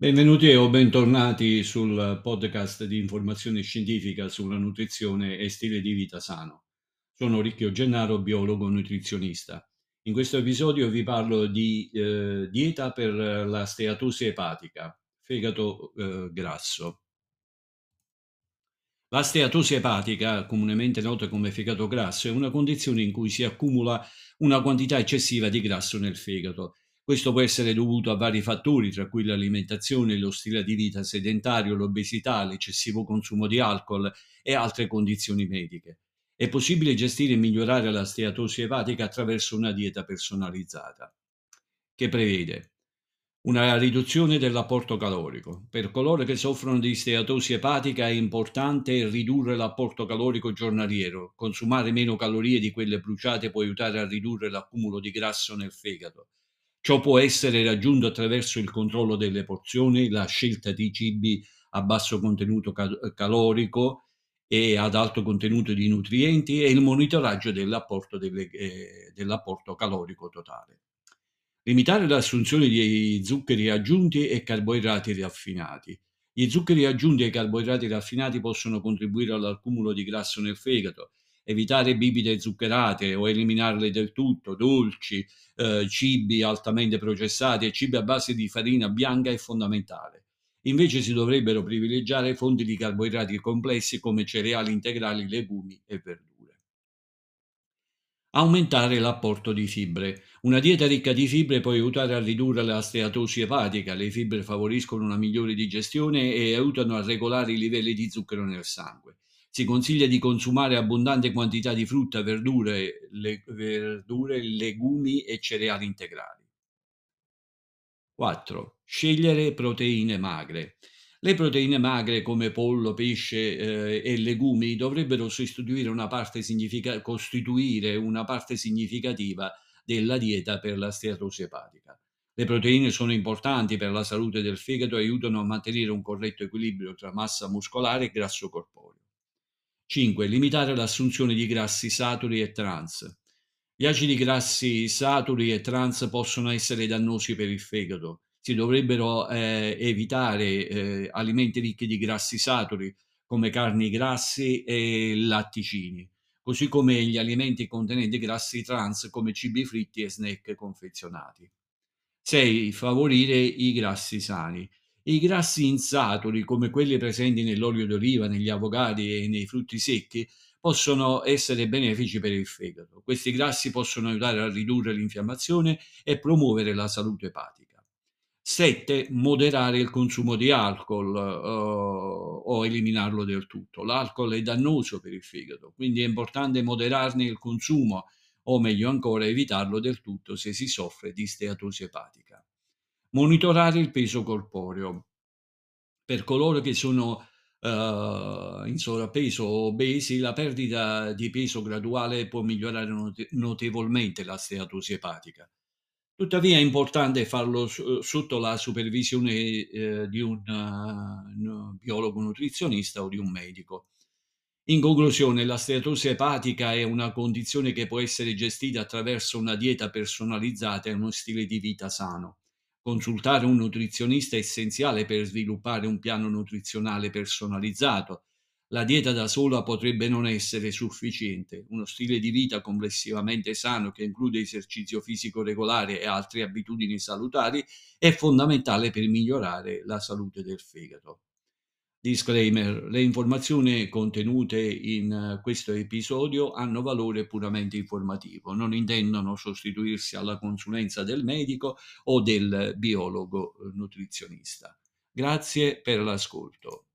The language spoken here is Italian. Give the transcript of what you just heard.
Benvenuti o bentornati sul podcast di informazione scientifica sulla nutrizione e stile di vita sano. Sono Ricchio Gennaro, biologo nutrizionista. In questo episodio vi parlo di eh, dieta per la steatosi epatica, fegato eh, grasso. La steatosi epatica, comunemente nota come fegato grasso, è una condizione in cui si accumula una quantità eccessiva di grasso nel fegato questo può essere dovuto a vari fattori, tra cui l'alimentazione, lo stile di vita sedentario, l'obesità, l'eccessivo consumo di alcol e altre condizioni mediche. È possibile gestire e migliorare la steatosi epatica attraverso una dieta personalizzata, che prevede una riduzione dell'apporto calorico. Per coloro che soffrono di steatosi epatica è importante ridurre l'apporto calorico giornaliero. Consumare meno calorie di quelle bruciate può aiutare a ridurre l'accumulo di grasso nel fegato. Ciò può essere raggiunto attraverso il controllo delle porzioni, la scelta di cibi a basso contenuto cal- calorico e ad alto contenuto di nutrienti e il monitoraggio dell'apporto, delle, eh, dell'apporto calorico totale. Limitare l'assunzione di zuccheri aggiunti e carboidrati raffinati. Gli zuccheri aggiunti e i carboidrati raffinati possono contribuire all'accumulo di grasso nel fegato evitare bibite zuccherate o eliminarle del tutto, dolci, eh, cibi altamente processati e cibi a base di farina bianca è fondamentale. Invece si dovrebbero privilegiare fonti di carboidrati complessi come cereali integrali, legumi e verdure. Aumentare l'apporto di fibre. Una dieta ricca di fibre può aiutare a ridurre la steatosi epatica. Le fibre favoriscono una migliore digestione e aiutano a regolare i livelli di zucchero nel sangue. Si consiglia di consumare abbondante quantità di frutta, verdure, le, verdure, legumi e cereali integrali. 4. Scegliere proteine magre. Le proteine magre come pollo, pesce eh, e legumi dovrebbero sostituire una parte significa- costituire una parte significativa della dieta per la steatosi epatica. Le proteine sono importanti per la salute del fegato e aiutano a mantenere un corretto equilibrio tra massa muscolare e grasso corporeo. 5. Limitare l'assunzione di grassi saturi e trans. Gli acidi grassi saturi e trans possono essere dannosi per il fegato. Si dovrebbero eh, evitare eh, alimenti ricchi di grassi saturi come carni grassi e latticini, così come gli alimenti contenenti grassi trans come cibi fritti e snack confezionati. 6. Favorire i grassi sani. I grassi insaturi, come quelli presenti nell'olio d'oliva, negli avocati e nei frutti secchi, possono essere benefici per il fegato. Questi grassi possono aiutare a ridurre l'infiammazione e promuovere la salute epatica. 7. Moderare il consumo di alcol uh, o eliminarlo del tutto. L'alcol è dannoso per il fegato, quindi è importante moderarne il consumo o meglio ancora evitarlo del tutto se si soffre di steatosi epatica. Monitorare il peso corporeo. Per coloro che sono uh, in sovrappeso o obesi, la perdita di peso graduale può migliorare not- notevolmente la steatosi epatica. Tuttavia è importante farlo sotto la supervisione eh, di un, uh, un biologo nutrizionista o di un medico. In conclusione, la steatosi epatica è una condizione che può essere gestita attraverso una dieta personalizzata e uno stile di vita sano. Consultare un nutrizionista è essenziale per sviluppare un piano nutrizionale personalizzato. La dieta da sola potrebbe non essere sufficiente. Uno stile di vita complessivamente sano che include esercizio fisico regolare e altre abitudini salutari è fondamentale per migliorare la salute del fegato. Disclaimer: le informazioni contenute in eh, questo episodio hanno valore puramente informativo, non intendono sostituirsi alla consulenza del medico o del biologo eh, nutrizionista. Grazie per l'ascolto.